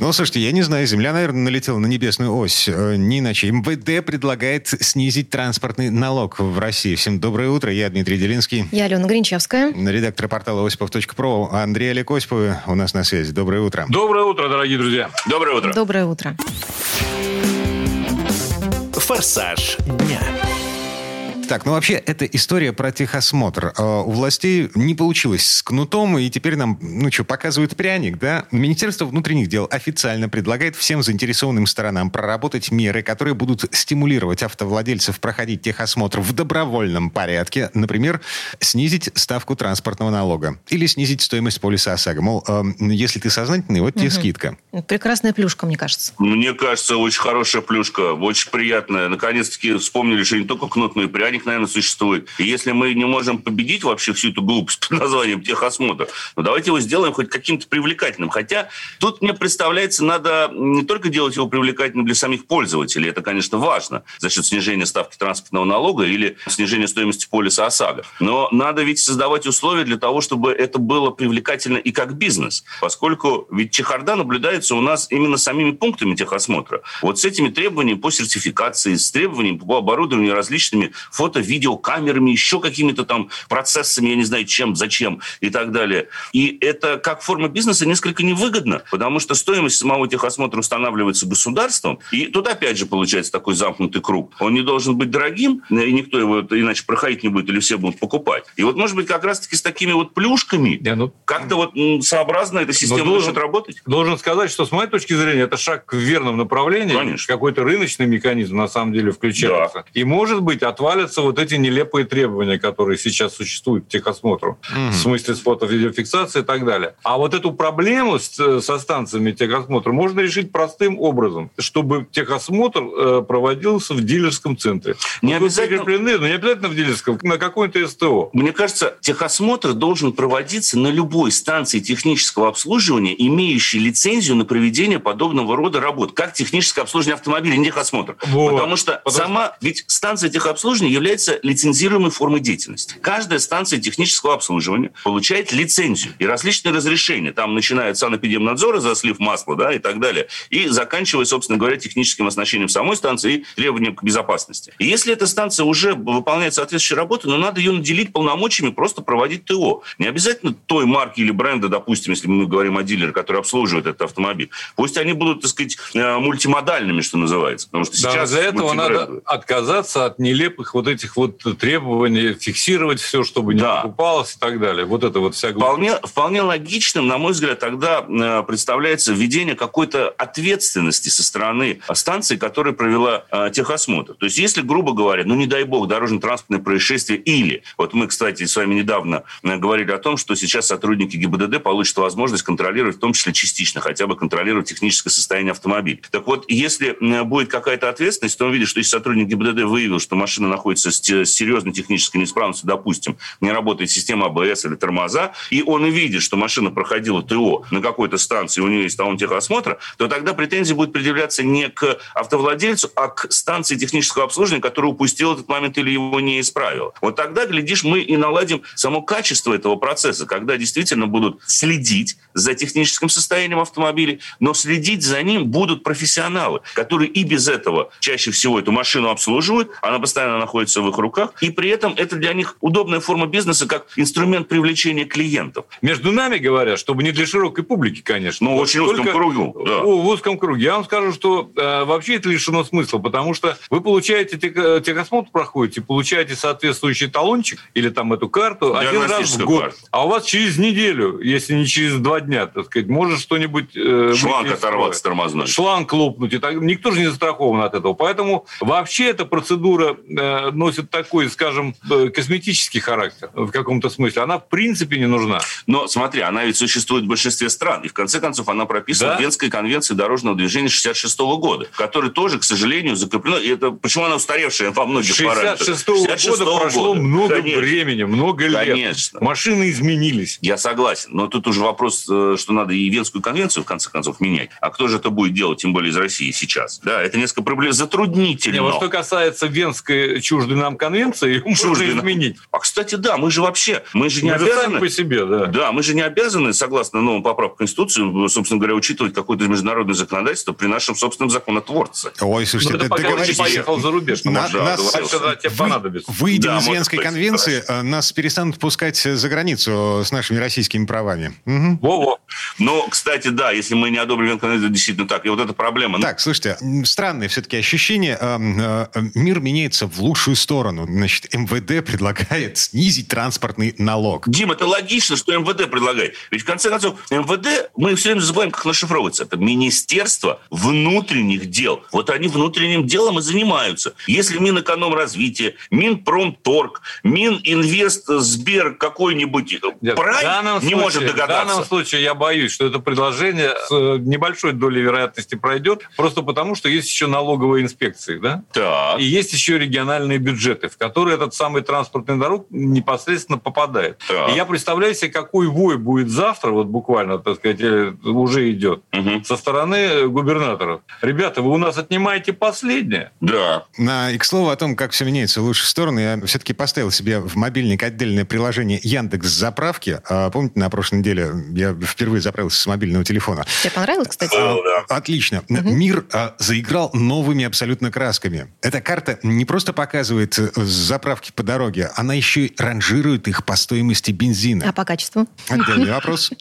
Ну, слушайте, я не знаю, Земля, наверное, налетела на небесную ось. Э, Не иначе. МВД предлагает снизить транспортный налог в России. Всем доброе утро. Я Дмитрий Делинский. Я Алена Гринчевская. Редактор портала осипов.про. Андрей Олег Осипов у нас на связи. Доброе утро. Доброе утро, дорогие друзья. Доброе утро. Доброе утро. «Форсаж дня». Так, ну вообще, это история про техосмотр. Э, У властей не получилось с кнутом, и теперь нам, ну что, показывают пряник, да? Министерство внутренних дел официально предлагает всем заинтересованным сторонам проработать меры, которые будут стимулировать автовладельцев проходить техосмотр в добровольном порядке. Например, снизить ставку транспортного налога или снизить стоимость полиса ОСАГО. Мол, э, если ты сознательный, вот тебе скидка. Прекрасная плюшка, мне кажется. Мне кажется, очень хорошая плюшка, очень приятная. Наконец-таки вспомнили, что не только кнут, но и пряник, наверное, существует. И если мы не можем победить вообще всю эту глупость под названием техосмотр, ну давайте его сделаем хоть каким-то привлекательным. Хотя тут, мне представляется, надо не только делать его привлекательным для самих пользователей, это, конечно, важно, за счет снижения ставки транспортного налога или снижения стоимости полиса ОСАГО. Но надо ведь создавать условия для того, чтобы это было привлекательно и как бизнес. Поскольку ведь чехарда наблюдается у нас именно самими пунктами техосмотра. Вот с этими требованиями по сертификации, с требованиями по оборудованию различными фото-видеокамерами, еще какими-то там процессами, я не знаю, чем, зачем и так далее. И это как форма бизнеса несколько невыгодно, потому что стоимость самого техосмотра устанавливается государством, и тут опять же получается такой замкнутый круг. Он не должен быть дорогим, и никто его иначе проходить не будет, или все будут покупать. И вот, может быть, как раз-таки с такими вот плюшками Не, ну, как-то вот сообразно эта система должен- может работать. Должен сказать, что с моей точки зрения это шаг в верном направлении. Конечно. Какой-то рыночный механизм на самом деле включается. И, может быть, отвалятся вот эти нелепые требования, которые сейчас существуют к техосмотру. В смысле с фото-видеофиксацией и так далее. А вот эту проблему с- э, со станциями техосмотра можно решить простым образом, чтобы техосмотр э, проводился в дилерском центре. Не вы обязательно- прикреплены, но не обязательно в дилерском, на какой-то СТО. Мне кажется, техосмотр должен проводиться на любой станции технического обслуживания, имеющей лицензию на проведение подобного рода работ, как техническое обслуживание автомобиля, не техосмотр. Вот. Потому что Потому сама, ведь станция техобслуживания является лицензируемой формой деятельности. Каждая станция технического обслуживания получает лицензию и различные разрешения. Там начиная от санэпидемнадзора за слив масла да, и так далее, и заканчивая, собственно говоря, техническим оснащением самой станции и требованиям к безопасности. И если эта станция уже выполняет соответствующие работы, но надо ее наделить полномочиями просто проводить ТО. Не обязательно той марки или бренда, допустим, если мы говорим о дилере, который обслуживает этот автомобиль. Пусть они будут, так сказать, э, мультимодальными, что называется. Потому что Да, сейчас для этого надо отказаться от нелепых вот этих вот требований, фиксировать все, чтобы не Да. покупалось и так далее. Вот это вот вся глупость. Вполне, вполне логичным, на мой взгляд, тогда э, представляется введение какой-то ответственности со стороны станции, которая провела э, техосмотр. То есть, если, грубо говоря, ну не дай бог, дорожно-транспортное происшествие или, вот мы, кстати, с вами недавно э, говорили о том, что сейчас сотрудники ГИБДД получат возможность контролировать, в том числе частично, хотя бы контролировать техническое состояние автомобиля. Так вот, если э, будет какая-то ответственность, то он видит, что если сотрудник ГИБДД выявил, что машина находится с те- с серьезной технической неисправностью, допустим, не работает система АБС или тормоза, и он увидит, что машина проходила ТО на какой-то станции, у нее есть талон техосмотра, то тогда претензии будут предъявляться не к автовладельцу, а к станции технического обслуживания, которая упустила этот момент или его не исправила. Вот тогда, глядишь, мы и наладим само качество этого процесса, когда действительно будут следить за техническим состоянием автомобиля, но следить за ним будут профессионалы, которые и без этого чаще всего эту машину обслуживают, она постоянно находится в их руках, и при этом это для них удобная форма бизнеса как инструмент привлечения клиентов. Между нами говорят, чтобы не для широкой публики, конечно. Ну, в очень узком кругу, да. В узком круге. Я вам скажу, что э, вообще это лишено смысла, потому что вы получаете э, техосмотр, проходите, получаете соответствующий талончик или там эту карту один раз в год. карту. А у вас через неделю, если не через два дня, так сказать, может что-нибудь... э, Шланг оторваться тормозной. Шланг лопнуть. И так, никто же не застрахован от этого. Поэтому вообще эта процедура, э, носит такой, скажем, э, косметический характер в каком-то смысле. Она в принципе не нужна. Но смотри, она ведь существует в большинстве стран. И в конце концов она прописана да? в Венской конвенции дорожного движения 66 года, в которой тоже, к сожалению, закреплено. И это почему она устаревшая во многих 66 -го 66 -го года прошло года. много Конечно. времени, много лет. Конечно. Машины изменились. Я согласен. Но тут уже вопрос, э, что надо и Венскую конвенцию, в конце концов, менять. А кто же это будет делать, тем более из России сейчас? Да, это несколько проблем затруднительно. Не, вот что касается Венской чуждой нам конвенции, ее можно изменить. А, кстати, да, мы же вообще, мы же не мы обязаны... по себе, да. Да, мы же не обязаны, согласно новым поправкам Конституции, собственно говоря, учитывать какое-то международное законодательство при нашем собственном законотворце. Ой, слушайте, ну, это договоритесь... поехал за рубеж. На, да, нас... тебе понадобится. Выйдем да, из Венской конвенции, быть. Э, нас перестанут пускать за границу с нашими российскими правами. Угу. Во-во. Но, кстати, да, если мы не одобрим Венскую конвенцию, действительно так. И вот эта проблема. Так, слушайте, странное все-таки ощущение. Э, э, мир меняется в лучшую сторону. Значит, МВД предлагает снизить транспортный налог. Дим, это логично, что МВД предлагает. Ведь, в конце концов, МВД, мы все время забываем, как нашифровывается. Это Министерство внутренних дел. Вот они внутренним делом и занимаются. Если Минэкономразвитие, Минпромторг, Мининвест, Сбер какой-нибудь Нет, прайм не случае, может догадаться. В данном случае я боюсь, что это предложение с э, небольшой долей вероятности пройдет, просто потому, что есть еще налоговые инспекции, да? Так. И есть еще региональные бюджеты, в которые этот самый транспортный дорог непосредственно попадает. Так. И я представляю себе, какой вой будет завтра, вот буквально, так сказать, э, уже идет, угу. со стороны губернаторов. Ребята, вы у нас отнимаете последнее. Да. На, и к слову о том, как все меняется в лучшую сторону, я все-таки поставил себе в мобильник отдельное приложение Яндекс Заправки. А, помните, на прошлой неделе я впервые заправился с мобильного телефона. Тебе понравилось, кстати? А, отлично. Угу. Мир а, заиграл новыми абсолютно красками. Эта карта не просто показывает э, заправки по дороге, она еще и ранжирует их по стоимости бензина. А по качеству? Отдельный вопрос.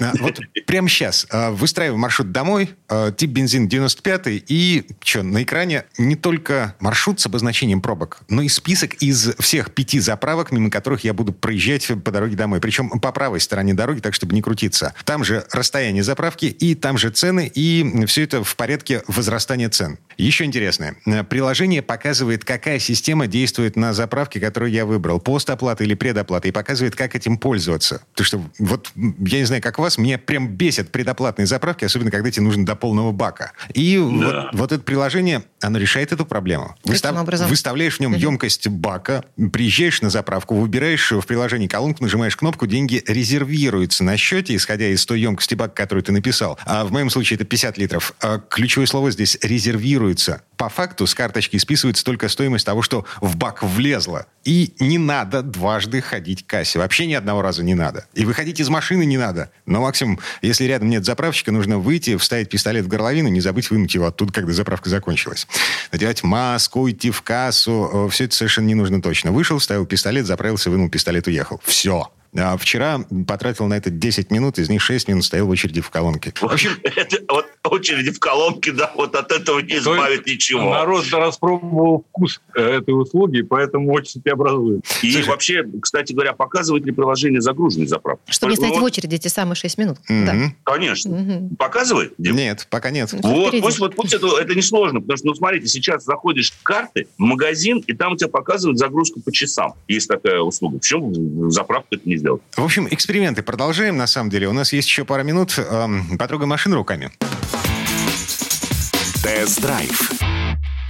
А, вот прямо сейчас а, выстраиваю маршрут домой, а, тип бензин 95 и что, на экране не только маршрут с обозначением пробок, но и список из всех пяти заправок, мимо которых я буду проезжать по дороге домой. Причем по правой стороне дороги, так чтобы не крутиться. Там же расстояние заправки, и там же цены, и все это в порядке возрастания цен. Еще интересное. Приложение показывает, какая система действует на заправке, которую я выбрал. Постоплата или предоплата. И показывает, как этим пользоваться. Потому что вот я не знаю, как у вас, меня прям бесят предоплатные заправки, особенно когда тебе нужно до полного бака. И да. вот, вот это приложение, оно решает эту проблему. Выстав, образом? Выставляешь в нем емкость бака, приезжаешь на заправку, выбираешь в приложении колонку, нажимаешь кнопку, деньги резервируются на счете, исходя из той емкости бака, которую ты написал. А в моем случае это 50 литров. А ключевое слово здесь резервируется. По факту с карточки списывается только стоимость того, что в бак влезло. И не надо дважды ходить к кассе. Вообще ни одного раза не надо. И выходить из машины не надо. Но максимум, если рядом нет заправщика, нужно выйти, вставить пистолет в горловину, не забыть вынуть его оттуда, когда заправка закончилась. Надевать маску, идти в кассу. Э, Все это совершенно не нужно точно. Вышел, вставил пистолет, заправился, вынул пистолет, уехал. Все. А вчера потратил на это 10 минут, из них 6 минут стоял в очереди в колонке. В общем, это, вот очереди в колонке, да, вот от этого не избавит ничего. Народ распробовал вкус э, этой услуги, поэтому очередь образует. И Слушай, вообще, кстати говоря, показывает ли приложение загруженной заправки? Что не стоять в очереди эти самые 6 минут. Да. Конечно. Показывает? Дим? Нет, пока нет. Вот, пусть, вот, пусть это, это несложно, потому что, ну, смотрите, сейчас заходишь в карты, в магазин, и там у тебя показывают загрузку по часам. Есть такая услуга. Почему заправка это не сделать? В общем, эксперименты продолжаем, на самом деле. У нас есть еще пара минут. Эм, потрогаем машину руками. Тест-драйв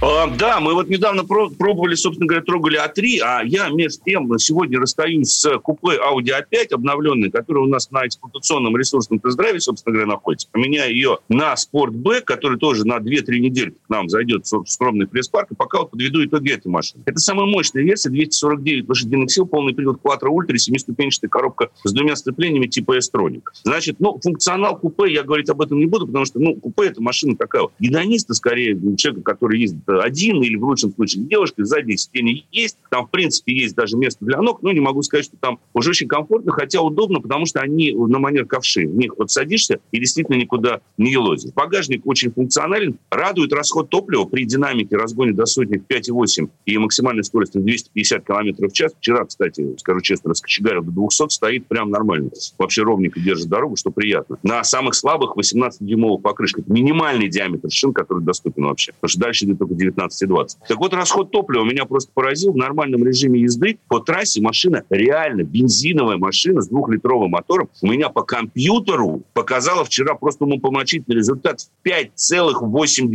да, мы вот недавно пробовали, собственно говоря, трогали А3, а я между тем сегодня расстаюсь с купе Audi A5 обновленной, которая у нас на эксплуатационном ресурсном тест-драйве, собственно говоря, находится. Поменяю ее на Sport B, который тоже на 2-3 недели к нам зайдет в скромный пресс-парк, и пока вот подведу итоги этой машины. Это самая мощная версия, 249 лошадиных сил, полный привод Quattro Ultra, семиступенчатая коробка с двумя сцеплениями типа S-Tronic. Значит, ну, функционал купе, я говорить об этом не буду, потому что, ну, купе это машина такая, гедониста скорее, человека, который ездит один или в лучшем случае девушка, задние сиденья есть, там в принципе есть даже место для ног, но не могу сказать, что там уже очень комфортно, хотя удобно, потому что они на манер ковши. В них вот садишься и действительно никуда не елозишь. Багажник очень функционален, радует расход топлива при динамике разгоне до сотни в 5,8 и максимальной скорости 250 км в час. Вчера, кстати, скажу честно, раскочегарил до 200, стоит прям нормально. Вообще ровненько держит дорогу, что приятно. На самых слабых 18-дюймовых покрышках минимальный диаметр шин, который доступен вообще. Потому что дальше идет только 19-20. Так вот, расход топлива меня просто поразил. В нормальном режиме езды по трассе машина, реально бензиновая машина с двухлитровым мотором, у меня по компьютеру показала вчера просто умопомрачительный результат в 5,8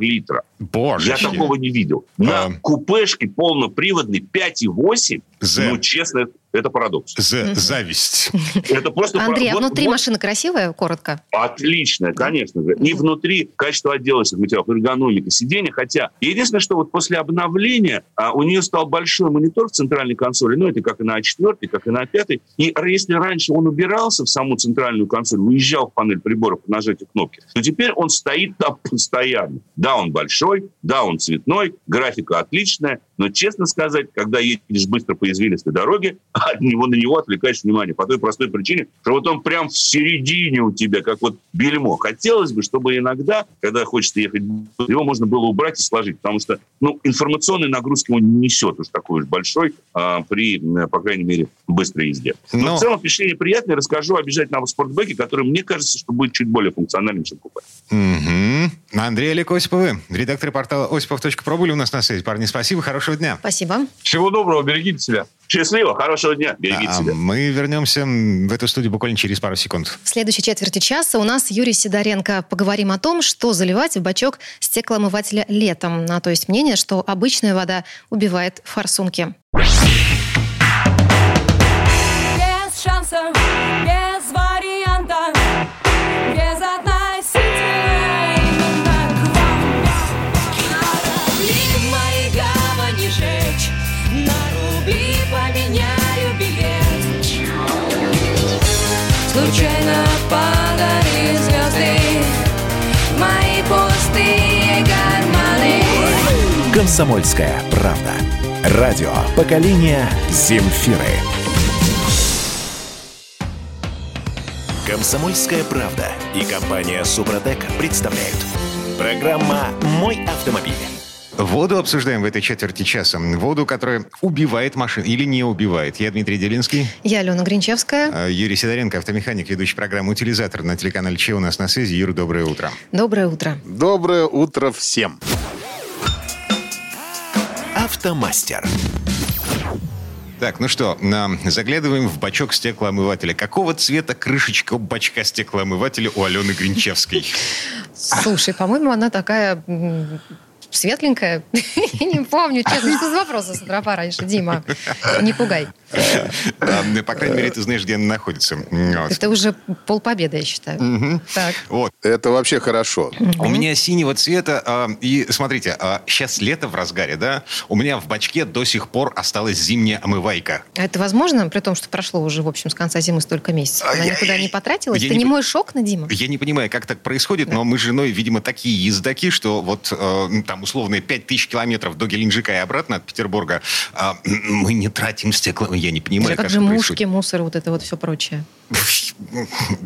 литра. Боже. Я такого не видел. На А. купешке полноприводной 5,8, За. ну, честно, это парадокс. За- зависть. Это просто... Андрей, а вот- внутри вот машина красивая, коротко? Отличная, конечно же. И внутри качество отделочных материалов, эргономика, сиденья. Хотя, единственное, что вот после обновления а, у нее стал большой монитор в центральной консоли. Ну, это как и на А4, как и на А5. И если раньше он убирался в саму центральную консоль, уезжал в панель приборов по нажатию кнопки, то теперь он стоит там постоянно. Да, он большой, да, он цветной, графика отличная. Но, честно сказать, когда едешь быстро по извилистой дороге, от него на него отвлекаешь внимание. По той простой причине, что вот он прям в середине у тебя, как вот бельмо. Хотелось бы, чтобы иногда, когда хочется ехать, его можно было убрать и сложить. Потому что ну, информационной нагрузки он не несет уж такой уж большой а, при, по крайней мере, быстрой езде. Но, Но- в целом впечатление приятное. Расскажу обязательно о спортбеке, который, мне кажется, что будет чуть более функциональным, чем купе. Мгм. Андрей Олег Осиповы, редактор портала осипов.про были у нас на связи. Парни, спасибо, хорошего дня. Спасибо. Всего доброго, берегите себя. Счастливо, хорошего дня, берегите А себя. мы вернемся в эту студию буквально через пару секунд. В следующей четверти часа у нас Юрий Сидоренко. Поговорим о том, что заливать в бачок стеклоомывателя летом. А то есть мнение, что обычная вода убивает форсунки. Без шансов, Комсомольская правда. Радио поколения Земфиры. Комсомольская правда и компания Супротек представляют. Программа «Мой автомобиль». Воду обсуждаем в этой четверти часа. Воду, которая убивает машин или не убивает. Я Дмитрий Делинский, Я Алена Гринчевская. а Юрий Сидоренко, автомеханик, ведущий программы «Утилизатор» на телеканале Че у нас на связи. Юр, доброе утро. Доброе утро. Доброе утро всем. Автомастер. Так, ну что, заглядываем в бачок стеклоомывателя. Какого цвета крышечка бачка стеклоомывателя у Алены Гринчевской? Слушай, по-моему, она такая светленькая. Я не помню, честно, что за вопросы с утра пораньше, Дима. Не пугай. А, По крайней мере, ты знаешь, где она находится. Это уже полпобеды, я считаю. Так. Вот. Это вообще хорошо. У меня синего цвета. а, И смотрите, сейчас лето в разгаре, да? У меня в бачке до сих пор осталась зимняя омывайка. А это возможно, при том, что прошло уже, в общем, с конца зимы столько месяцев? Она никуда не потратилась? Ты не по- моешь окна, Дима? Я не понимаю, как так происходит, но мы с женой, видимо, такие ездаки, что вот э, там условные 5000 километров до Геленджика и обратно от Петербурга а, мы не тратим стекло. Я не понимаю, Или как как же мушки, происходит. мусор, вот это вот все прочее?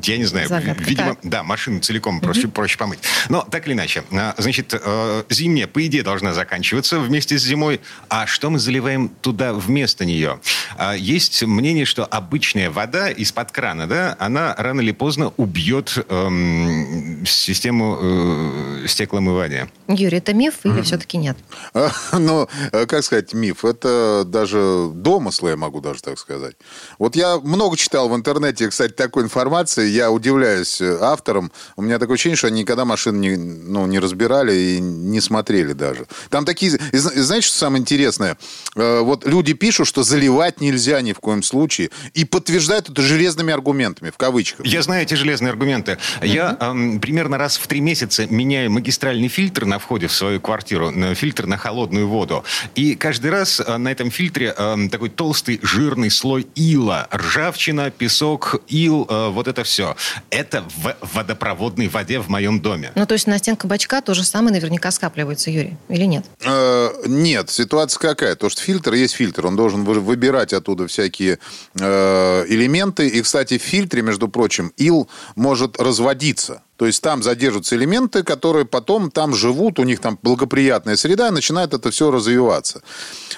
Я не знаю. Загадка. Видимо, Так. да, машину целиком проще, проще помыть. Но так или иначе, а, значит, э, зимняя, по идее, должна заканчиваться вместе с зимой. А что мы заливаем туда вместо нее? А, Есть мнение, что обычная вода из-под крана, да, она рано или поздно убьет эм, систему э, стеклоомывания. Юрий, это миф или все-таки нет? Ну, э, как сказать, миф. Это даже домыслы, я могу даже так сказать. Вот я много читал в интернете, кстати, такой информации. Я удивляюсь э, авторам. У меня такое ощущение, что они никогда машин не, ну, не разбирали и не смотрели даже. Там такие... знаете, что самое интересное? Э, Вот люди пишут, что заливать нельзя ни в коем случае. И подтверждают это железными аргументами, в кавычках. Я знаю эти железные аргументы. Я эм, примерно раз в три месяца меняю магистральный фильтр на входе в свою квартиру, на фильтр на холодную воду. И каждый раз э, на этом фильтре эм, такой толстый жирный слой ила. Ржавчина, песок, ил, э, вот это все. Это в водопроводной воде в моем доме. Ну, то есть на стенках бачка то же самое наверняка скапливается, Юрий, или нет? Э, Нет, ситуация какая? То, что фильтр есть фильтр, он должен вы- выбирать оттуда всякие э, элементы. И, кстати, в фильтре, между прочим, ил может разводиться. То есть там задержатся элементы, которые потом там живут, у них там благоприятная среда, и начинает это все развиваться.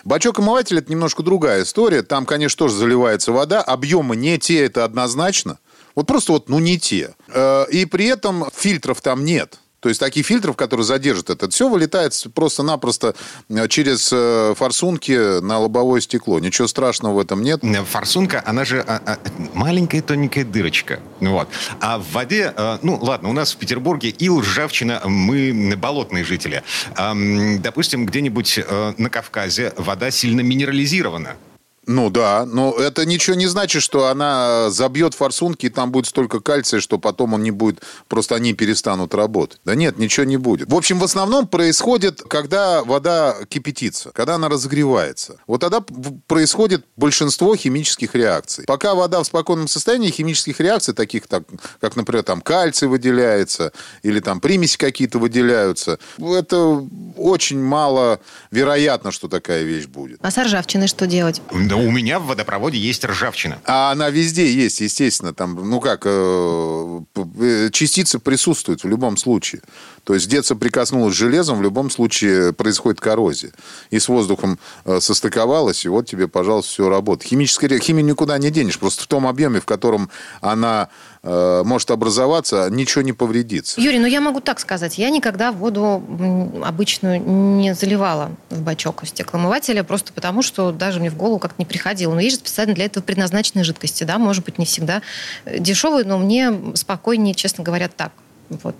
Бачок омыватель – это немножко другая история. Там, конечно, тоже заливается вода. Объемы не те, это однозначно. Вот просто вот, ну, не те. Э, И при этом фильтров там нет. То есть таких фильтров, которые задержат это, все вылетает просто-напросто э, через э, форсунки на лобовое стекло. Ничего страшного в этом нет. Форсунка, она же а, а, маленькая тоненькая дырочка. Вот. А в воде, э, ну ладно, у нас в Петербурге ил, ржавчина, мы болотные жители. Допустим, где-нибудь э, на Кавказе вода сильно минерализирована. Ну да, но это ничего не значит, что она забьет форсунки, и там будет столько кальция, что потом он не будет, просто они перестанут работать. Да нет, ничего не будет. В общем, в основном происходит, когда вода кипятится, когда она разогревается. Вот тогда происходит большинство химических реакций. Пока вода в спокойном состоянии, химических реакций, таких так, как, например, там кальций выделяется, или там примеси какие-то выделяются, это очень мало вероятно, что такая вещь будет. А с ржавчиной что делать? Да у меня в водопроводе есть ржавчина. А она везде есть, естественно. Там, ну как, э, частицы присутствуют в любом случае. То есть где соприкоснулась с железом, в любом случае происходит коррозия. И с воздухом э, состыковалась, и вот тебе, пожалуйста, все работает. Химическая химию никуда не денешь. Просто в том объеме, в котором она э, может образоваться, ничего не повредится. Юрий, ну я могу так сказать. Я никогда воду обычную не заливала в бачок стеклоомывателя, просто потому, что даже мне в голову как-то не приходило. Но есть же специально для этого предназначенные жидкости, да, может быть, не всегда э, дешевые, но мне спокойнее, честно говоря, так. Вот.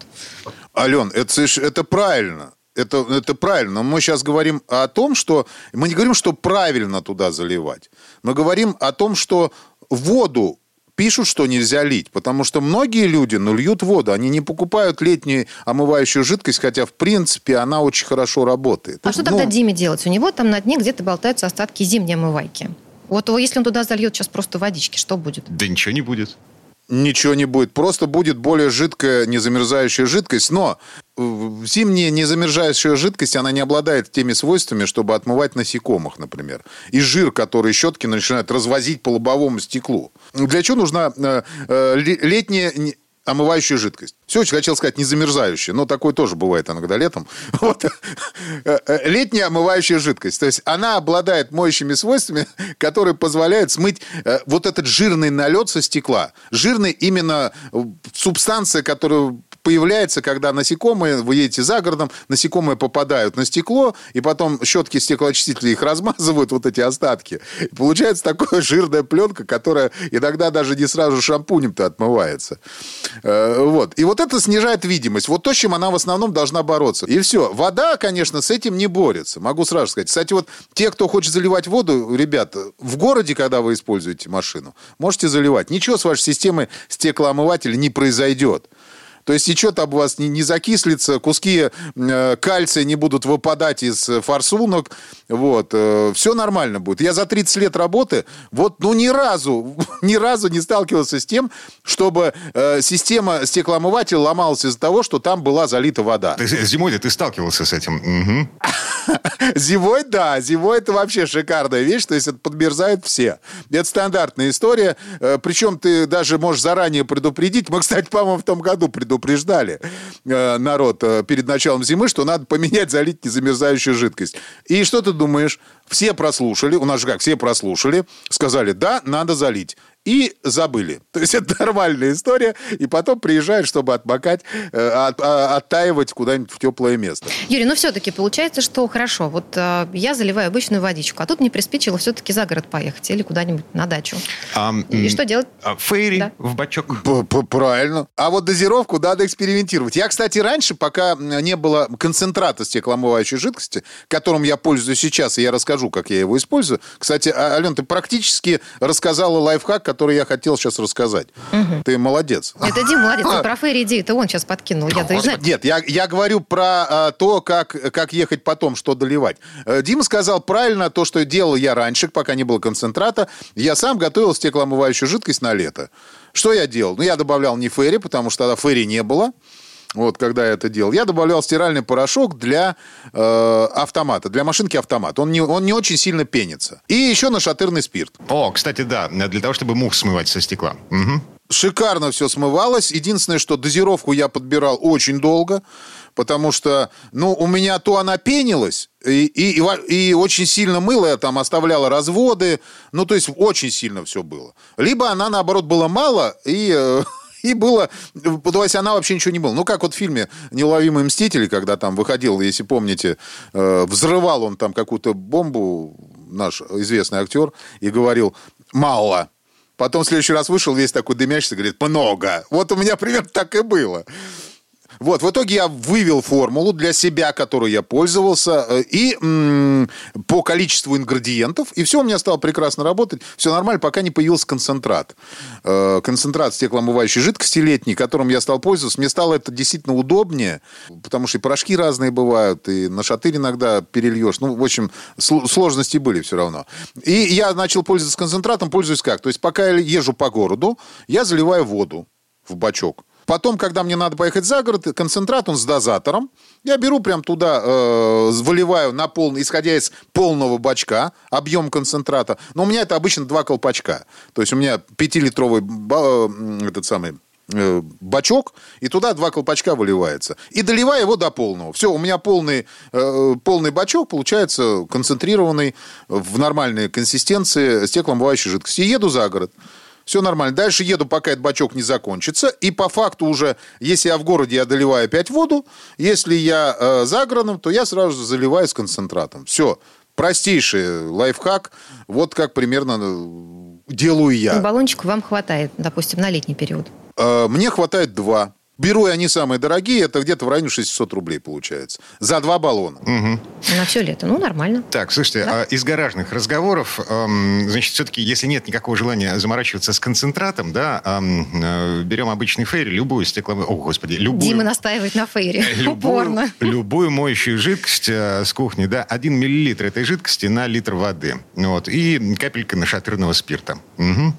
Ален, это, это правильно. Это, это правильно. Но мы сейчас говорим о том, что... Мы не говорим, что правильно туда заливать. Мы говорим о том, что воду пишут, что нельзя лить. Потому что многие люди, ну, льют воду. Они не покупают летнюю омывающую жидкость, хотя, в принципе, она очень хорошо работает. А что Ну, тогда Диме делать? У него там на дне где-то болтаются остатки зимней омывайки. Вот его, если он туда зальет сейчас просто водички, что будет? Да ничего не будет. Ничего не будет. Просто будет более жидкая, незамерзающая жидкость. Но э, зимняя незамерзающая жидкость, она не обладает теми свойствами, чтобы отмывать насекомых, например. И жир, который щетки начинают развозить по лобовому стеклу. Для чего нужна э, э, ле- летняя не- омывающая жидкость? Все очень хотел сказать незамерзающая, но такое тоже бывает иногда летом. Вот. Э, э, Летняя омывающая жидкость. То есть она обладает моющими свойствами, которые позволяют смыть э, вот этот жирный налет со стекла. Жирный именно субстанция, которая появляется, когда насекомые, вы едете за городом, насекомые попадают на стекло, и потом щетки стеклоочистителя их размазывают, вот эти остатки. И получается такая жирная пленка, которая иногда даже не сразу шампунем-то отмывается. Э, Вот. И вот это снижает видимость. Вот то, с чем она в основном должна бороться. И все. Вода, конечно, с этим не борется. Могу сразу сказать. Кстати, вот те, кто хочет заливать воду, ребята, в городе, когда вы используете машину, можете заливать. Ничего с вашей системой стеклоомывателя не произойдет. То есть ничего там у вас не, не закислится, куски э, кальция не будут выпадать из э, форсунок. Вот, все нормально будет. Я за 30 лет работы вот ну ни разу, ни разу не сталкивался с тем, чтобы э, система стеклоомывателя ломалась из-за того, что там была залита вода. Ты, зимой ты сталкивался с этим? Мгм. Зимой, да, зимой это вообще шикарная вещь, то есть это подмерзают все. Это стандартная история, э, причем ты даже можешь заранее предупредить. Мы, кстати, по-моему, в том году предупреждали э, народ э, перед началом зимы, что надо поменять, залить незамерзающую жидкость. И что ты думаешь? Все прослушали, у нас же как, все прослушали, сказали, да, надо залить. И забыли. То есть это нормальная история. И потом приезжают, чтобы отмокать, э, от- а- оттаивать куда-нибудь в теплое место. Юрий, ну все-таки получается, что хорошо. Вот э, я заливаю обычную водичку, а тут мне приспичило все-таки за город поехать или куда-нибудь на дачу. А, И что делать? а, Фейри Да. в бачок. П- п- Правильно. А вот дозировку надо экспериментировать. Я, кстати, раньше, пока не было концентрата стеклоомывающей жидкости, которым я пользуюсь сейчас, и я расскажу, как я его использую. Кстати, А- Ален, ты практически рассказала лайфхак, который я хотел сейчас рассказать. Ты молодец. Это Дим молодец, он про Фейри идею, это он сейчас подкинул. Я даже знаю. Нет, я, я говорю про а, то, как, как ехать потом, что доливать. Э, Дима сказал правильно то, что делал я раньше, пока не было концентрата. Я сам готовил стеклоомывающую жидкость на лето. Что я делал? Ну, я добавлял не ферри, потому что тогда ферри не было. Вот, когда я это делал. Я добавлял стиральный порошок для э, автомата, для машинки автомат. Он не, он не очень сильно пенится. И еще нашатырный спирт. О, кстати, да, для того, чтобы мух смывать со стекла. Мгм. Шикарно все смывалось. Единственное, что дозировку я подбирал очень долго, потому что, ну, у меня то она пенилась, и, и, и очень сильно мыло, я там оставляла разводы, ну, то есть очень сильно все было. Либо она, наоборот, была мало, и, э, И было... Есть она вообще ничего не было. Ну, как вот в фильме «Неуловимые мстители», когда там выходил, если помните, э, взрывал он там какую-то бомбу, наш известный актер, и говорил «мало». Потом в следующий раз вышел весь такой дымящийся, говорит «много». Вот у меня примерно так и было. Вот, в итоге я вывел формулу для себя, которой я пользовался, э, и м, по количеству ингредиентов, и все у меня стало прекрасно работать, все нормально, пока не появился концентрат. Э, концентрат стеклоомывающей жидкости летней, которым я стал пользоваться, мне стало это действительно удобнее, потому что и порошки разные бывают, и на шатырь иногда перельешь. Ну, в общем, сл- сложности были все равно. И я начал пользоваться концентратом, пользуюсь как? То есть, пока я езжу по городу, я заливаю воду в бачок. Потом, когда мне надо поехать за город, концентрат, он с дозатором. Я беру прям туда, э, выливаю на полный, исходя из полного бачка, объем концентрата. Но у меня это обычно два колпачка. То есть у меня пятилитровый э, этот самый э, бачок, и туда два колпачка выливается. И доливаю его до полного. Все, у меня полный, э, полный бачок получается концентрированный в нормальной консистенции стеклоомывающей жидкости. И еду за город. Все нормально. Дальше еду, пока этот бачок не закончится. И по факту уже, если я в городе, я доливаю опять воду. Если я э, за городом, то я сразу заливаю с концентратом. Все. Простейший лайфхак. Вот как примерно э, делаю я. Баллончиков вам хватает, допустим, на летний период. Э, Мне хватает два. Беру я не самые дорогие, это где-то в районе 600 рублей получается. За два баллона. На все лето. Ну, нормально. Так, слушайте, а из гаражных разговоров, эм, значит, все-таки, если нет никакого желания заморачиваться с концентратом, да, эм, э, берем обычный фейри, любую стекловую... О, господи, любую... Дима настаивает на фейре. Любую, Упорно. любую моющую жидкость э, с кухни, да, один миллилитр этой жидкости на литр воды. Вот, и капелька нашатырного спирта. Мгм.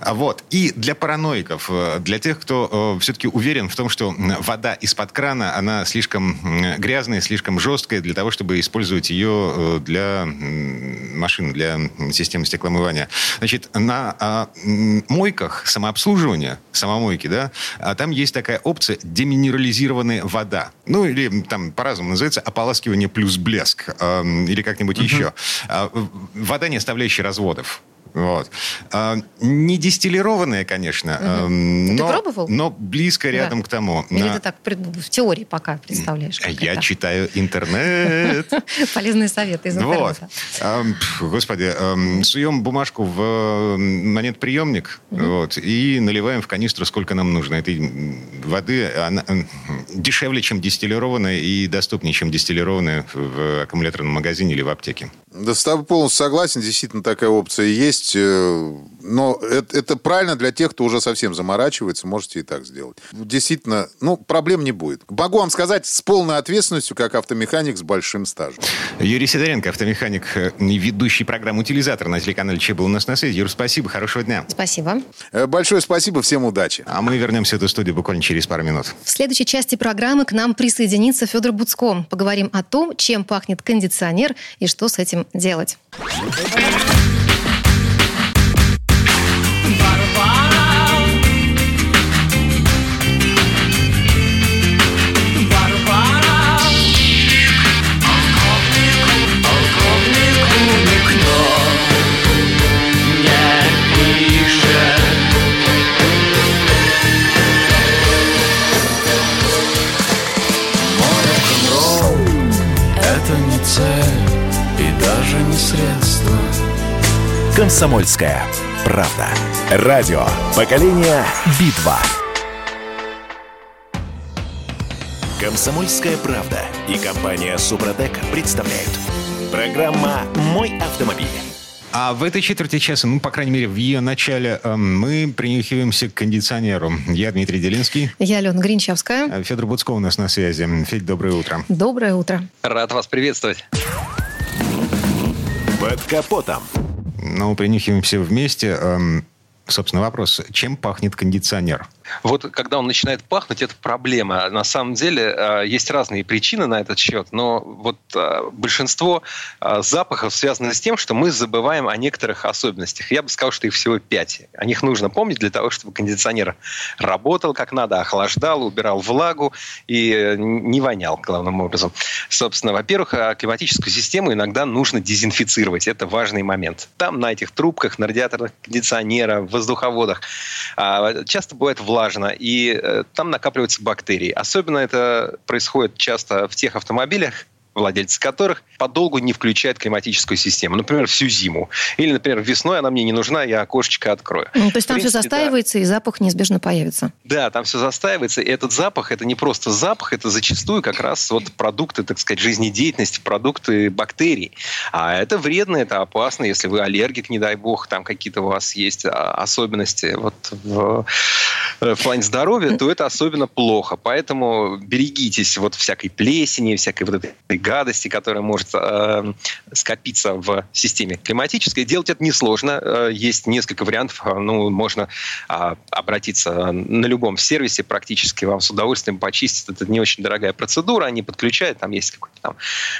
А Вот. И для параноиков, э, для тех, кто все-таки уверен в том, что вода из-под крана, она слишком грязная, слишком жесткая для того, чтобы использовать ее э, для машин, для системы стеклоомывания. Значит, на а, мойках самообслуживания, самомойки, да, а там есть такая опция деминерализированная вода. Ну, или там по-разному называется ополаскивание плюс блеск. эм, или как-нибудь еще. А, в- вода, не оставляющая разводов. Вот. А, не дистиллированная, конечно, эм, Ты но, пробовал? но близко рядом Да. к тому. Или На- ты так в теории пока представляешь? Я это? читаю интернет. Полезные советы из интернета. Пф, Господи, ам, суем бумажку в м, монетоприемник вот, и наливаем в канистру, сколько нам нужно. Этой воды она дешевле, чем дистиллированная и доступнее, чем дистиллированная в аккумуляторном магазине или в аптеке. Да, с тобой полностью согласен, действительно такая опция есть. Но это, это правильно для тех, кто уже совсем заморачивается, можете и так сделать. Действительно, ну, проблем не будет. Могу вам сказать с полной ответственностью, как автомеханик с большим стажем. Юрий Сидоренко, автомеханик э, ведущий программу «Утилизатор» на телеканале Че был у нас на связи. Юр, спасибо, хорошего дня. Спасибо. Э, Большое спасибо, всем удачи. А мы вернемся в эту студию буквально через пару минут. В следующей части программы к нам присоединится Федор Буцко. Поговорим о том, чем пахнет кондиционер и что с этим делать. Комсомольская правда. Радио. Поколение Битва. Комсомольская правда и компания Супротек представляют. Программа «Мой автомобиль». А в этой четверти часа, ну, по крайней мере, в ее начале, э, мы принюхиваемся к кондиционеру. Я Дмитрий Делинский, Я Алена Гринчевская. а Федор Буцко у нас на связи. Федь, доброе утро. Доброе утро. Рад вас приветствовать. Под капотом. Ну, принюхиваемся вместе. Эм, Собственно, вопрос. Чем пахнет кондиционер? Вот когда он начинает пахнуть, это проблема. На самом деле э, есть разные причины на этот счет, но вот э, большинство э, запахов связано с тем, что мы забываем о некоторых особенностях. Я бы сказал, что их всего пять. О них нужно помнить для того, чтобы кондиционер работал как надо, охлаждал, убирал влагу и не вонял, главным образом. Собственно, во-первых, климатическую систему иногда нужно дезинфицировать. Это важный момент. Там на этих трубках, на радиаторах кондиционера, в воздуховодах часто бывает влага влажно, и э, там накапливаются бактерии. Особенно это происходит часто в тех автомобилях, владельцы которых подолгу не включают климатическую систему. Например, всю зиму. Или, например, весной она мне не нужна, я окошечко открою. Ну, то есть там все принципе, да. застаивается, и запах неизбежно появится. Да, там все застаивается, и этот запах, это не просто запах, это зачастую как раз вот продукты, так сказать, жизнедеятельности, продукты бактерий. А это вредно, это опасно, если вы аллергик, не дай бог, там какие-то у вас есть а, особенности вот в, э, в плане здоровья, то это особенно плохо. Поэтому берегитесь вот всякой плесени, всякой вот этой гадости, которая может э, скопиться в системе климатической. Делать это несложно. Э, Есть несколько вариантов. Э, Ну, можно а, обратиться на любом сервисе практически. Вам с удовольствием почистят. Это не очень дорогая процедура. Они подключают. Там есть какой-то там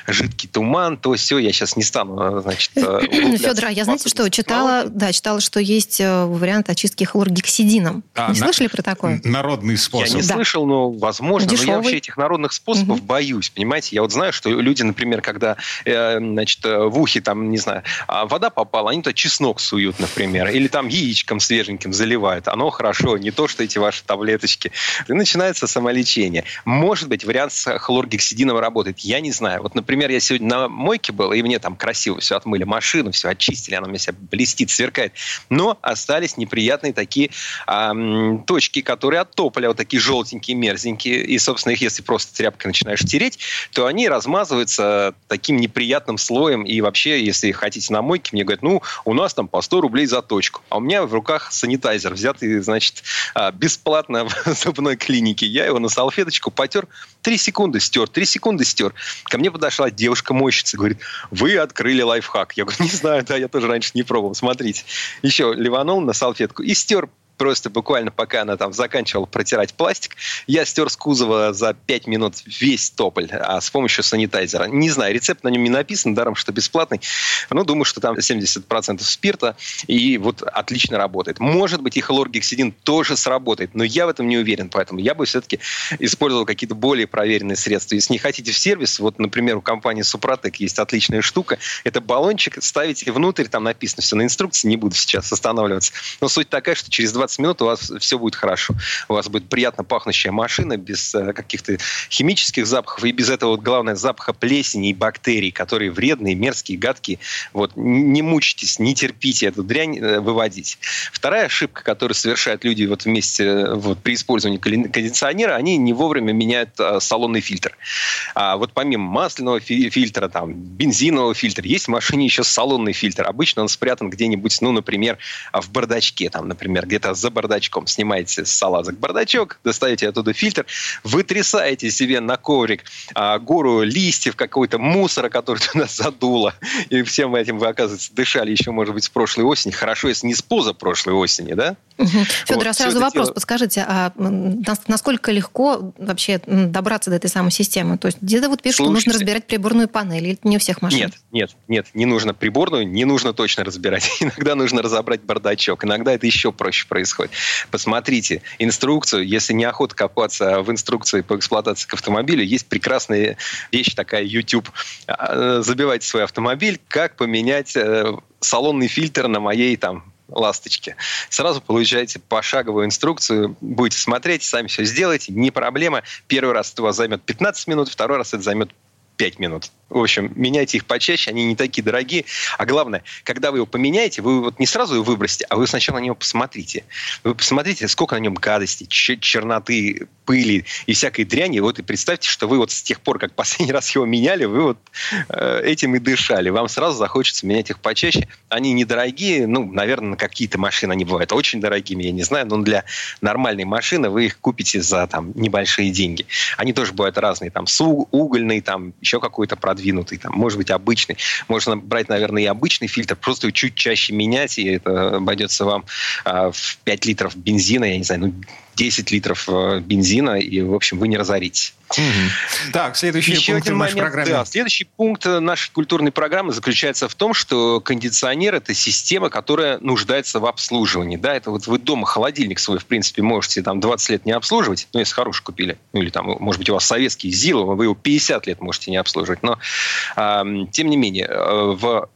жидкий туман. То все. Я сейчас не стану, э, значит, э, Федор, а я знаете что, читала, да, читала, что есть э, вариант очистки хлоргексидином. А, Не на- слышали про такое? Народный Я способ. не Да. слышал, но возможно. Но я Дешевый. вообще этих народных способов Мгм. боюсь, понимаете? Я вот знаю, что люди, например, когда э, значит, э, в ухе, там, не знаю, а, вода попала, они туда чеснок суют, например, или там яичком свеженьким заливают. Оно хорошо, не то, что эти ваши таблеточки. И начинается самолечение. Может быть, вариант с хлоргексидином работает. Я не знаю. Вот, например, я сегодня на мойке был, и мне там красиво все отмыли машину, все очистили, она у меня вся блестит, сверкает. Но остались неприятные такие м, точки, которые от тополя, вот такие желтенькие, мерзенькие. И, собственно, их если просто тряпкой начинаешь тереть, то они размазываются таким неприятным слоем. И вообще, если хотите на мойке, мне говорят, ну, у нас там по 100 рублей за точку. А у меня в руках санитайзер взятый, значит, а, бесплатно в зубной клинике. Я его на салфеточку потер, три секунды стер, три секунды стер. Ко мне подошла девушка-мойщица, говорит, вы открыли лайфхак. Я говорю, не знаю, да, я тоже раньше не пробовал. Смотрите. Еще ливанул на салфетку и стер просто буквально пока она там заканчивала протирать пластик, я стер с кузова за 5 минут весь тополь а, с помощью санитайзера. Не знаю, рецепт на нем не написан, даром, что бесплатный. Но думаю, что там 70% спирта, и вот отлично работает. Может быть, и хлоргексидин тоже сработает, но я в этом не уверен, поэтому я бы все-таки использовал какие-то более проверенные средства. Если не хотите в сервис, вот, например, у компании Супротек есть отличная штука, это баллончик, ставите внутрь, там написано все на инструкции, не буду сейчас останавливаться. Но суть такая, что через 20 минут у вас все будет хорошо. У вас будет приятно пахнущая машина без э, каких-то химических запахов и без этого, вот, главное, запаха плесени и бактерий, которые вредные, мерзкие, гадкие. Вот, не мучайтесь, не терпите эту дрянь э, выводить. Вторая ошибка, которую совершают люди вот вместе э, вот, при использовании кондиционера, они не вовремя меняют салонный фильтр. А вот помимо масляного фи- фильтра, там, бензинового фильтра, есть в машине еще салонный фильтр. Обычно он спрятан где-нибудь, ну, например, в бардачке, там, например, где-то за бардачком. Снимаете с салазок бардачок, достаете оттуда фильтр, вытрясаете себе на коврик а, гору листьев, какой-то мусора, который туда задуло. И всем этим вы, оказывается, дышали еще, может быть, с прошлой осени. Хорошо, если не с позапрошлой осени, да? Федор, Вот, а сразу вопрос. дело- Подскажите, а насколько легко вообще добраться до этой самой системы? То есть где-то вот пишут, что нужно Слушайте. разбирать приборную панель, или это не у всех машин? Нет, нет, нет, не нужно приборную, не нужно точно разбирать. Иногда нужно разобрать бардачок, иногда это еще проще происходит. Посмотрите инструкцию, если неохота копаться в инструкции по эксплуатации к автомобилю, есть прекрасная вещь такая, YouTube. А, Забивайте свой автомобиль, как поменять э, салонный фильтр на моей там ласточке. Сразу получаете пошаговую инструкцию, будете смотреть, сами все сделаете, не проблема. Первый раз это у вас займет 15 минут, второй раз это займет 5 минут. В общем, меняйте их почаще, они не такие дорогие. А главное, когда вы его поменяете, вы вот не сразу его выбросите, а вы сначала на него посмотрите. Вы посмотрите, сколько на нем гадости, черноты, пыли и всякой дряни. Вот и представьте, что вы вот с тех пор, как последний раз его меняли, вы вот э, этим и дышали. Вам сразу захочется менять их почаще. Они недорогие, ну, наверное, на какие-то машины они бывают очень дорогими, я не знаю, но для нормальной машины вы их купите за там небольшие деньги. Они тоже бывают разные, там с у- угольный, там еще какой-то продвинутый, там, может быть, обычный. Можно брать, наверное, и обычный фильтр, просто чуть чаще менять, и это обойдется вам а, в 5 литров бензина, я не знаю, ну, 10 литров э, бензина, и, в общем, вы не разоритесь. Мгм. Так, следующий Еще пункт в один нашей момент, программе. да. Следующий пункт э, нашей культурной программы заключается в том, что кондиционер – это система, которая нуждается в обслуживании. Да, это вот вы дома холодильник свой, в принципе, можете там 20 лет не обслуживать, ну, если хороший купили. Ну, или там, может быть, у вас советский ЗИЛ, вы его 50 лет можете не обслуживать. Но, ам, тем не менее, э, в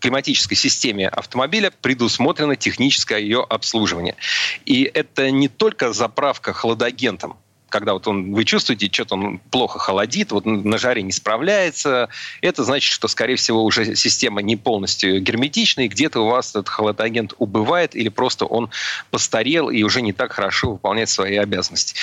климатической системе автомобиля предусмотрено техническое ее обслуживание. И это не только заправка хладагентом, когда вот он, вы чувствуете, что-то он плохо холодит, вот на жаре не справляется, это значит, что, скорее всего, уже система не полностью герметична, и где-то у вас этот холодагент убывает, или просто он постарел и уже не так хорошо выполняет свои обязанности.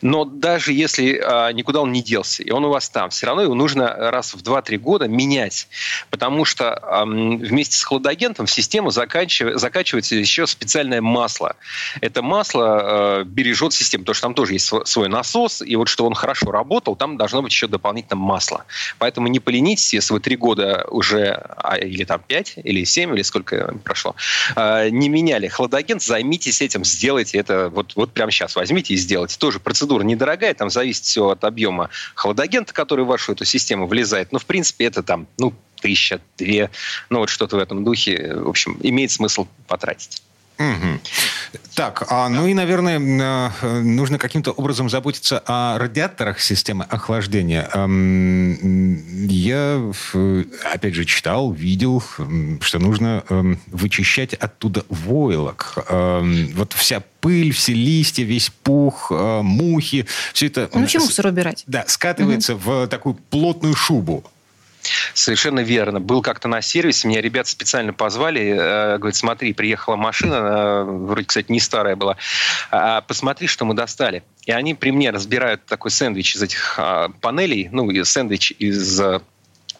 Но даже если а, никуда он не делся, и он у вас там, все равно его нужно раз в 2-3 года менять, потому что а, вместе с холодагентом в систему закачив- закачивается еще специальное масло. Это масло а, бережет систему, потому что там тоже есть св- свой насос, и вот чтобы он хорошо работал, там должно быть еще дополнительно масло. Поэтому не поленитесь, если вы три года уже, а, или там пять, или семь, или сколько прошло, а, не меняли хладагент, займитесь этим, сделайте это вот, вот прямо сейчас, возьмите и сделайте. Тоже процедура недорогая, там зависит все от объема хладагента, который в вашу эту систему влезает. Но, в принципе, это там, ну, тысяча, две, ну, вот что-то в этом духе. В общем, имеет смысл потратить. Мгм. Так, а, ну и, наверное, э, нужно каким-то образом заботиться о радиаторах системы охлаждения. Я, опять же, читал, видел, что нужно вычищать оттуда войлок. Вот вся пыль, все листья, весь пух, э, мухи, все это... Ну, чем мусор убирать? Да, скатывается в такую плотную шубу. Совершенно верно. Был как-то на сервисе, меня ребята специально позвали, э, говорят, смотри, приехала машина, э, вроде, кстати, не старая была, а, посмотри, что мы достали. И они при мне разбирают такой сэндвич из этих а, панелей, ну, сэндвич из э,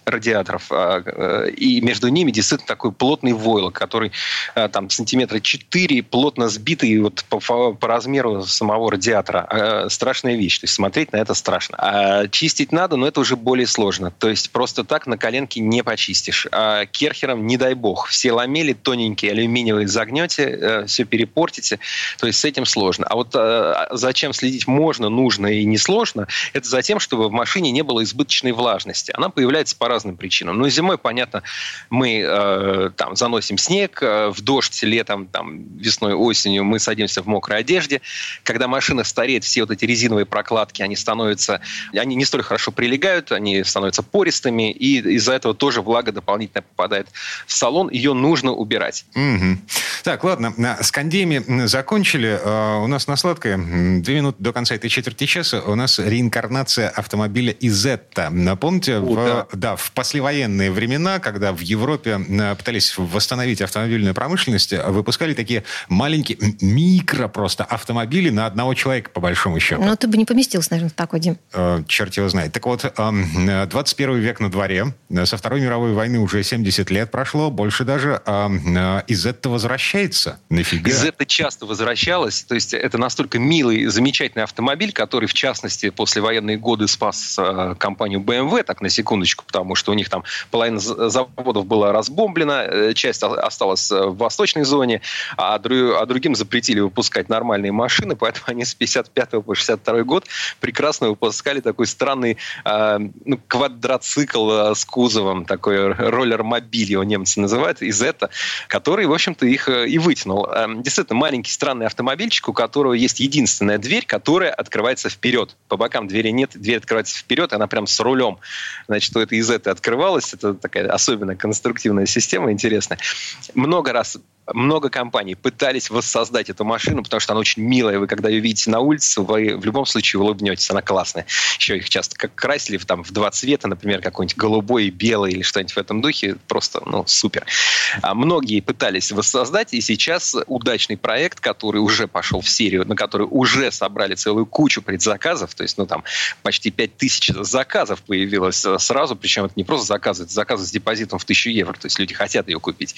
радиаторов, а, э, и между ними действительно такой плотный войлок, который э, там сантиметра 4, плотно сбитый вот по, по- размеру самого радиатора. Э, Страшная вещь, то есть смотреть на это страшно. А чистить надо, но это уже более сложно. То есть просто так на коленке не почистишь. А керхером, не дай бог, все ламели тоненькие, алюминиевые загнете, все перепортите, то есть с этим сложно. А вот э, зачем следить можно, нужно и не сложно, это за тем, чтобы в машине не было избыточной влажности. Она появляется по разным причинам. Ну, зимой, понятно, мы э, там заносим снег, э, в дождь летом, там, весной, осенью мы садимся в мокрой одежде. Когда машина стареет, все вот эти резиновые прокладки, они становятся, они не столь хорошо прилегают, они становятся пористыми, и из-за этого тоже влага дополнительно попадает в салон, ее нужно убирать. Мгм. Так, ладно, а, с кондеями закончили. А, У нас на сладкое. Две минуты до конца этой четверти часа у нас реинкарнация автомобиля Изетта. Напомните, в, да. да, в послевоенные времена, когда в Европе м, пытались восстановить автомобильную промышленность, выпускали такие маленькие, микро просто автомобили на одного человека, по большому счету. Ну, ты бы не поместился, наверное, в такой, Дим. Э, черт его знает. Так вот, эм, э, 21 век на дворе. Э, Со Второй мировой войны уже 70 лет прошло, больше даже. Эм, э, Из этого возвращается. Нафига? Из это часто возвращалось. То есть это настолько милый, замечательный автомобиль, который, в частности, после военные годы спас э, компанию BMW, так на секундочку, потому что у них там половина заводов была разбомблена, э, часть осталась э, в восточной зоне, а, дру- а другим запретили выпускать нормальные машины, поэтому они с 55 по 62 год прекрасно выпускали такой странный э, ну, квадроцикл э, с кузовом, такой роллер-мобиль его немцы называют, из это, который, в общем-то, их э, и вытянул. Эм, Действительно, маленький странный автомобильчик, у которого есть единственная дверь, которая открывается вперед. По бокам двери нет, дверь открывается вперед, она прям с рулем. Значит, это из этой открывалось. Это такая особенная конструктивная система, интересная. Много раз много компаний пытались воссоздать эту машину, потому что она очень милая. Вы, когда ее видите на улице, вы в любом случае улыбнетесь. Она классная. Еще их часто как красили там, в два цвета, например, какой-нибудь голубой белый или что-нибудь в этом духе. Просто, ну, супер. А многие пытались воссоздать, и сейчас удачный проект, который уже пошел в серию, на который уже собрали целую кучу предзаказов, то есть, ну, там, почти 5000 заказов появилось э, сразу, причем это не просто заказы, это заказы с депозитом в 1000 евро, то есть люди хотят ее купить.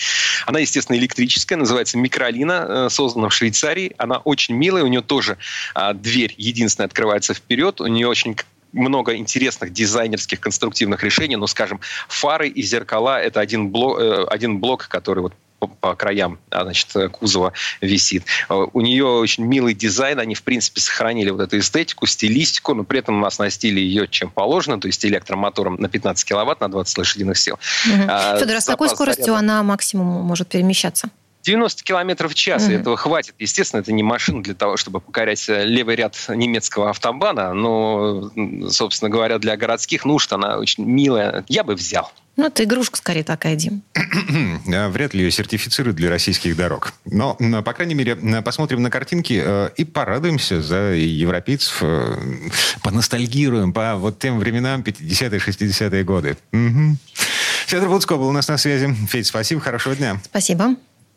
Она, естественно, электрическая, называется Микролина, э, создана в Швейцарии. Она очень милая, у нее тоже а, дверь единственная открывается вперед, у нее очень много интересных дизайнерских конструктивных решений, но, скажем, фары и зеркала – это один блок, один блок который вот по- по краям а, значит, э, кузова висит. Э, У нее очень милый дизайн, они, в принципе, сохранили вот эту эстетику, стилистику, но при этом оснастили ее чем положено, то есть электромотором на 15 киловатт, на 20 лошадиных сил. А, Федор, а с какой скоростью заряда- она максимум может перемещаться? 90 километров в час, и Мгм. этого хватит. Естественно, это не машина для того, чтобы покорять э, левый ряд немецкого автобана, но, собственно говоря, для городских нужд она очень милая. Я бы взял. Ну, это игрушка скорее такая, Дим. Вряд ли ее сертифицируют для российских дорог. Но, по крайней мере, посмотрим на картинки э, и порадуемся за европейцев. э, Поностальгируем по вот тем временам 50-е, 60-е годы. Мгм. Федор Буцко был у нас на связи. Федь, спасибо, хорошего дня. Спасибо.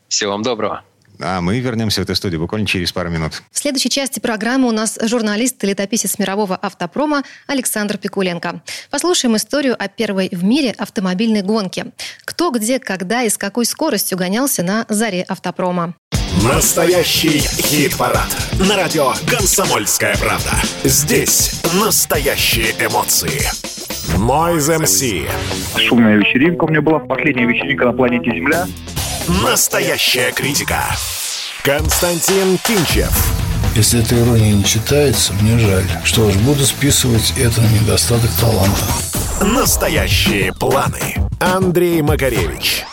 Всего вам доброго. А мы вернемся в эту студию буквально через пару минут. В следующей части программы у нас журналист и летописец мирового автопрома Александр Пикуленко. Послушаем историю о первой в мире автомобильной гонке. Кто, где, когда и с какой скоростью гонялся на заре автопрома. Настоящий хит-парад. На радио «Комсомольская правда». Здесь настоящие эмоции. Noise MC. Шумная вечеринка у меня была, последняя вечеринка на планете Земля. Настоящая критика. Константин Кинчев. Если эта ирония не читается, мне жаль. Что ж, буду списывать это на недостаток таланта. Настоящие планы. Андрей Макаревич.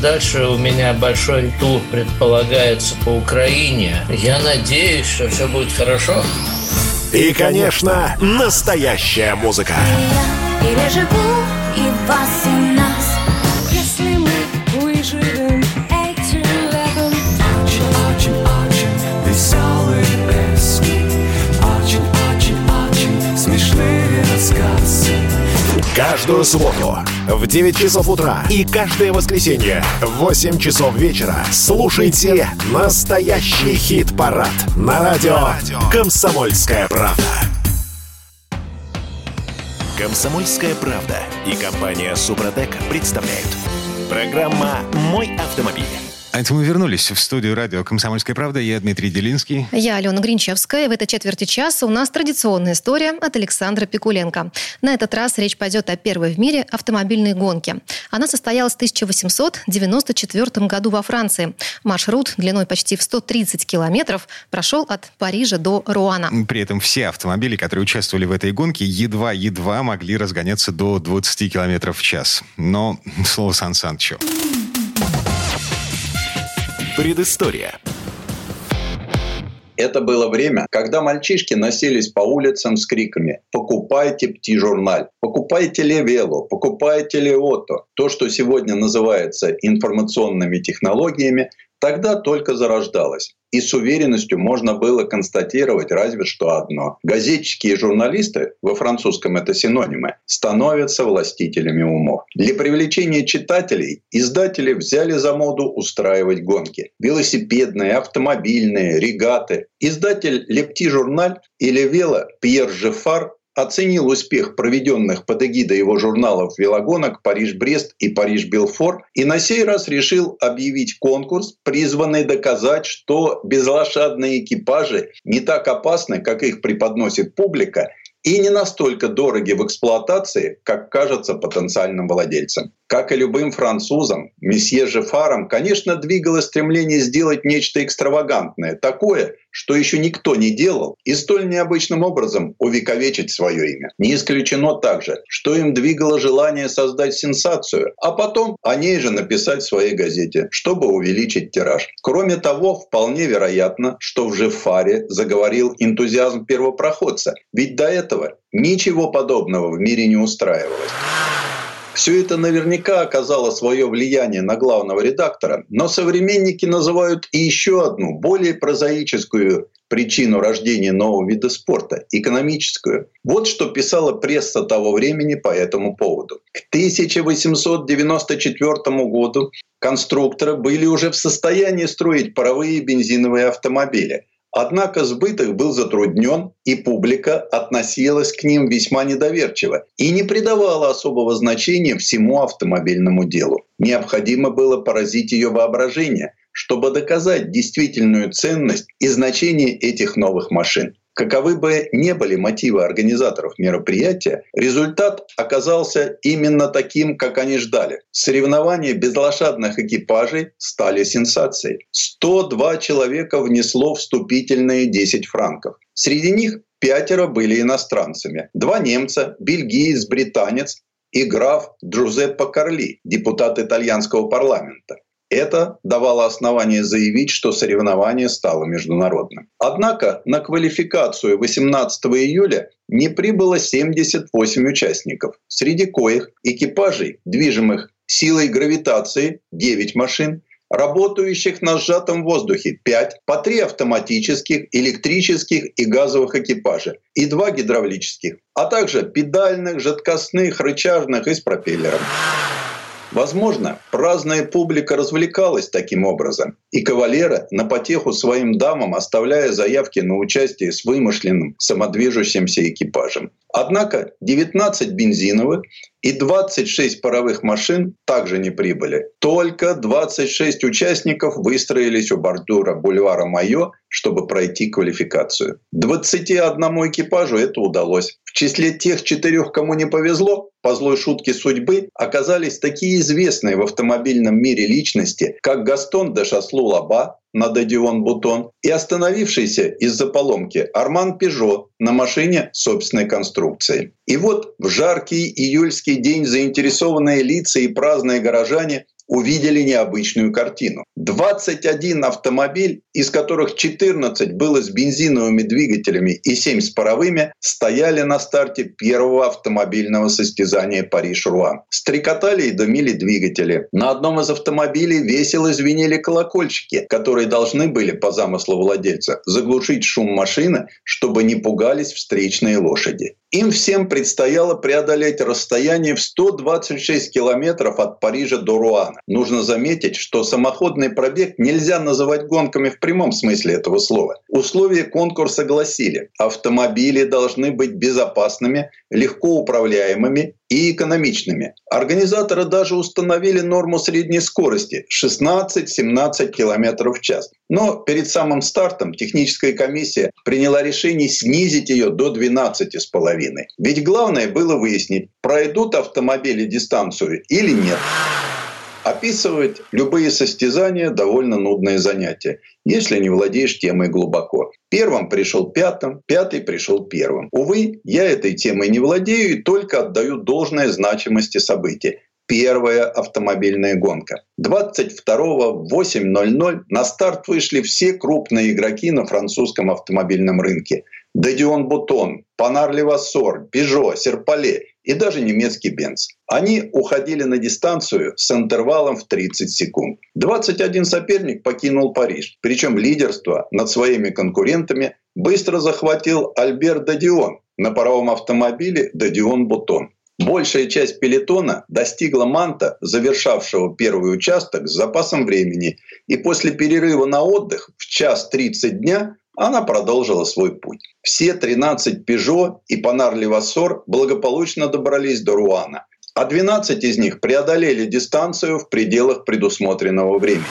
Дальше у меня большой тур предполагается по Украине. Я надеюсь, что все будет хорошо. И, конечно, настоящая музыка. Переживу и вас, и Каждую субботу в 9 часов утра и каждое воскресенье в 8 часов вечера слушайте настоящий хит-парад на радио «Комсомольская правда». «Комсомольская правда» и компания «Супротек» представляют. Программа «Мой автомобиль». А это мы вернулись в студию радио «Комсомольская правда». Я Дмитрий Делинский. Я Алена Гринчевская. В этой четверти часа у нас традиционная история от Александра Пикуленко. На этот раз речь пойдет о первой в мире автомобильной гонке. Она состоялась в 1894 году во Франции. Маршрут длиной почти в 130 километров прошел от Парижа до Руана. При этом все автомобили, которые участвовали в этой гонке, едва-едва могли разгоняться до 20 километров в час. Но слово Сан Санычу. Предыстория. Это было время, когда мальчишки носились по улицам с криками «Покупайте пти-журналь», «Покупайте Левело», «Покупайте Леото». То, что сегодня называется информационными технологиями, тогда только зарождалось. И с уверенностью можно было констатировать разве что одно. Газетчики и журналисты, во французском это синонимы, становятся властителями умов. Для привлечения читателей издатели взяли за моду устраивать гонки. Велосипедные, автомобильные, регаты. Издатель «Лепти журналь» или «Вело» Пьер Жефар оценил успех проведенных под эгидой его журналов велогонок «Париж-Брест» и «Париж-Белфор» и на сей раз решил объявить конкурс, призванный доказать, что безлошадные экипажи не так опасны, как их преподносит публика, и не настолько дороги в эксплуатации, как кажется потенциальным владельцам. Как и любым французам, месье Жефаром, конечно, двигало стремление сделать нечто экстравагантное, такое, что еще никто не делал, и столь необычным образом увековечить свое имя. Не исключено также, что им двигало желание создать сенсацию, а потом о ней же написать в своей газете, чтобы увеличить тираж. Кроме того, вполне вероятно, что в Жефаре заговорил энтузиазм первопроходца, ведь до этого ничего подобного в мире не устраивалось. Все это наверняка оказало свое влияние на главного редактора, но современники называют и еще одну, более прозаическую причину рождения нового вида спорта – экономическую. Вот что писала пресса того времени по этому поводу. К 1894 году конструкторы были уже в состоянии строить паровые и бензиновые автомобили. Однако сбыт их был затруднен, и публика относилась к ним весьма недоверчиво и не придавала особого значения всему автомобильному делу. Необходимо было поразить ее воображение, чтобы доказать действительную ценность и значение этих новых машин. Каковы бы ни были мотивы организаторов мероприятия, результат оказался именно таким, как они ждали. Соревнования безлошадных экипажей стали сенсацией. 102 человека внесло вступительные 10 франков. Среди них пятеро были иностранцами. Два немца, бельгиец, британец и граф Джузеппе Карли, депутат итальянского парламента. Это давало основание заявить, что соревнование стало международным. Однако на квалификацию 18 июля не прибыло 78 участников, среди коих экипажей, движимых силой гравитации 9 машин, работающих на сжатом воздухе 5, по 3 автоматических, электрических и газовых экипажа и 2 гидравлических, а также педальных, жидкостных, рычажных и с пропеллером. Возможно, праздная публика развлекалась таким образом, и кавалеры на потеху своим дамам оставляя заявки на участие с вымышленным самодвижущимся экипажем. Однако 19 бензиновых и 26 паровых машин также не прибыли. Только 26 участников выстроились у бордюра бульвара Майо, чтобы пройти квалификацию. 21 экипажу это удалось. В числе тех четырех, кому не повезло, по злой шутке судьбы, оказались такие известные в автомобильном мире личности, как Гастон де Шаслу Лаба, на Дадион Бутон и остановившийся из-за поломки Арман Пежо на машине собственной конструкции. И вот в жаркий июльский день заинтересованные лица и праздные горожане увидели необычную картину. 21 автомобиль, из которых 14 было с бензиновыми двигателями и 7 с паровыми, стояли на старте первого автомобильного состязания Париж-Руан. Стрекотали и дымили двигатели. На одном из автомобилей весело звенели колокольчики, которые должны были, по замыслу владельца, заглушить шум машины, чтобы не пугались встречные лошади. Им всем предстояло преодолеть расстояние в 126 километров от Парижа до Руана. Нужно заметить, что самоходный пробег нельзя называть гонками в прямом смысле этого слова. Условия конкурса гласили, автомобили должны быть безопасными, легко управляемыми и экономичными. Организаторы даже установили норму средней скорости 16-17 км в час. Но перед самым стартом техническая комиссия приняла решение снизить ее до 12,5. Ведь главное было выяснить, пройдут автомобили дистанцию или нет. Описывать любые состязания – довольно нудное занятие, если не владеешь темой глубоко. Первым пришел пятым, пятый пришел первым. Увы, я этой темой не владею и только отдаю должное значимости событий. Первая автомобильная гонка. 22 в 8.00 на старт вышли все крупные игроки на французском автомобильном рынке. Дедион Бутон, Панар Левассор, Пежо, Серпале и даже немецкий Бенц. Они уходили на дистанцию с интервалом в 30 секунд. 21 соперник покинул Париж. Причем лидерство над своими конкурентами быстро захватил Альбер Дадион на паровом автомобиле Дадион Бутон. Большая часть пелетона достигла манта, завершавшего первый участок с запасом времени, и после перерыва на отдых в час 30 дня она продолжила свой путь. Все 13 «Пежо» и «Панар Левассор» благополучно добрались до Руана, а 12 из них преодолели дистанцию в пределах предусмотренного времени.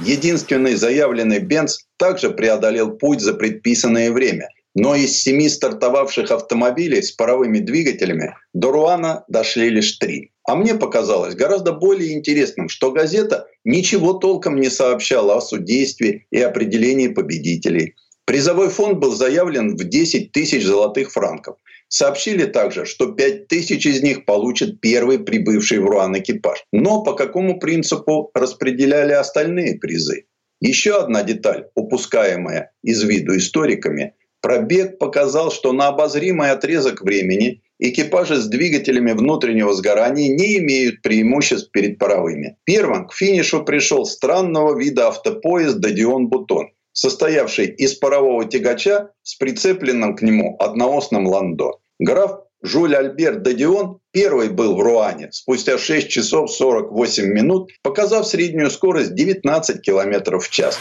Единственный заявленный Бенц также преодолел путь за предписанное время – но из семи стартовавших автомобилей с паровыми двигателями до Руана дошли лишь три. А мне показалось гораздо более интересным, что газета ничего толком не сообщала о судействе и определении победителей. Призовой фонд был заявлен в 10 тысяч золотых франков. Сообщили также, что 5 тысяч из них получит первый прибывший в Руан экипаж. Но по какому принципу распределяли остальные призы? Еще одна деталь, упускаемая из виду историками – Пробег показал, что на обозримый отрезок времени экипажи с двигателями внутреннего сгорания не имеют преимуществ перед паровыми. Первым к финишу пришел странного вида автопоезд «Дадион Бутон», состоявший из парового тягача с прицепленным к нему одноосным ландо. Граф Жюль Альбер Дадион первый был в Руане спустя 6 часов 48 минут, показав среднюю скорость 19 км в час.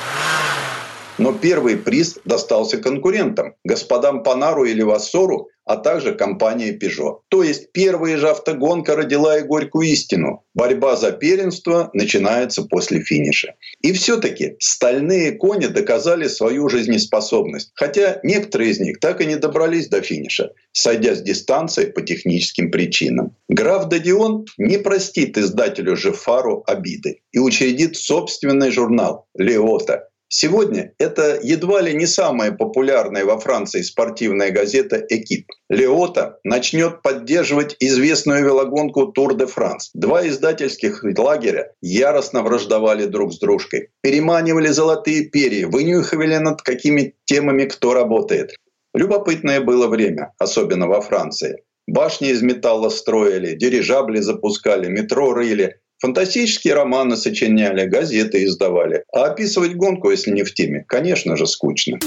Но первый приз достался конкурентам, господам Панару или Вассору, а также компании Peugeot. То есть первая же автогонка родила и горькую истину. Борьба за первенство начинается после финиша. И все-таки стальные кони доказали свою жизнеспособность. Хотя некоторые из них так и не добрались до финиша, сойдя с дистанции по техническим причинам. Граф Дадион не простит издателю Жефару обиды и учредит собственный журнал «Леота», Сегодня это едва ли не самая популярная во Франции спортивная газета «Экип». Леота начнет поддерживать известную велогонку «Тур де Франс». Два издательских лагеря яростно враждовали друг с дружкой. Переманивали золотые перья, вынюхивали над какими темами кто работает. Любопытное было время, особенно во Франции. Башни из металла строили, дирижабли запускали, метро рыли. Фантастические романы сочиняли, газеты издавали. А описывать гонку, если не в теме, конечно же, скучно.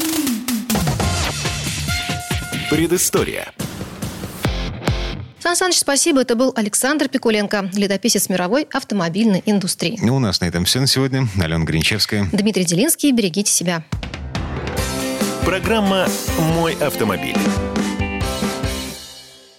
Предыстория. Сан Саныч, спасибо. Это был Александр Пикуленко, летописец мировой автомобильной индустрии. Ну, у нас на этом все на сегодня. Алена Гринчевская. Дмитрий Делинский. Берегите себя. Программа «Мой автомобиль».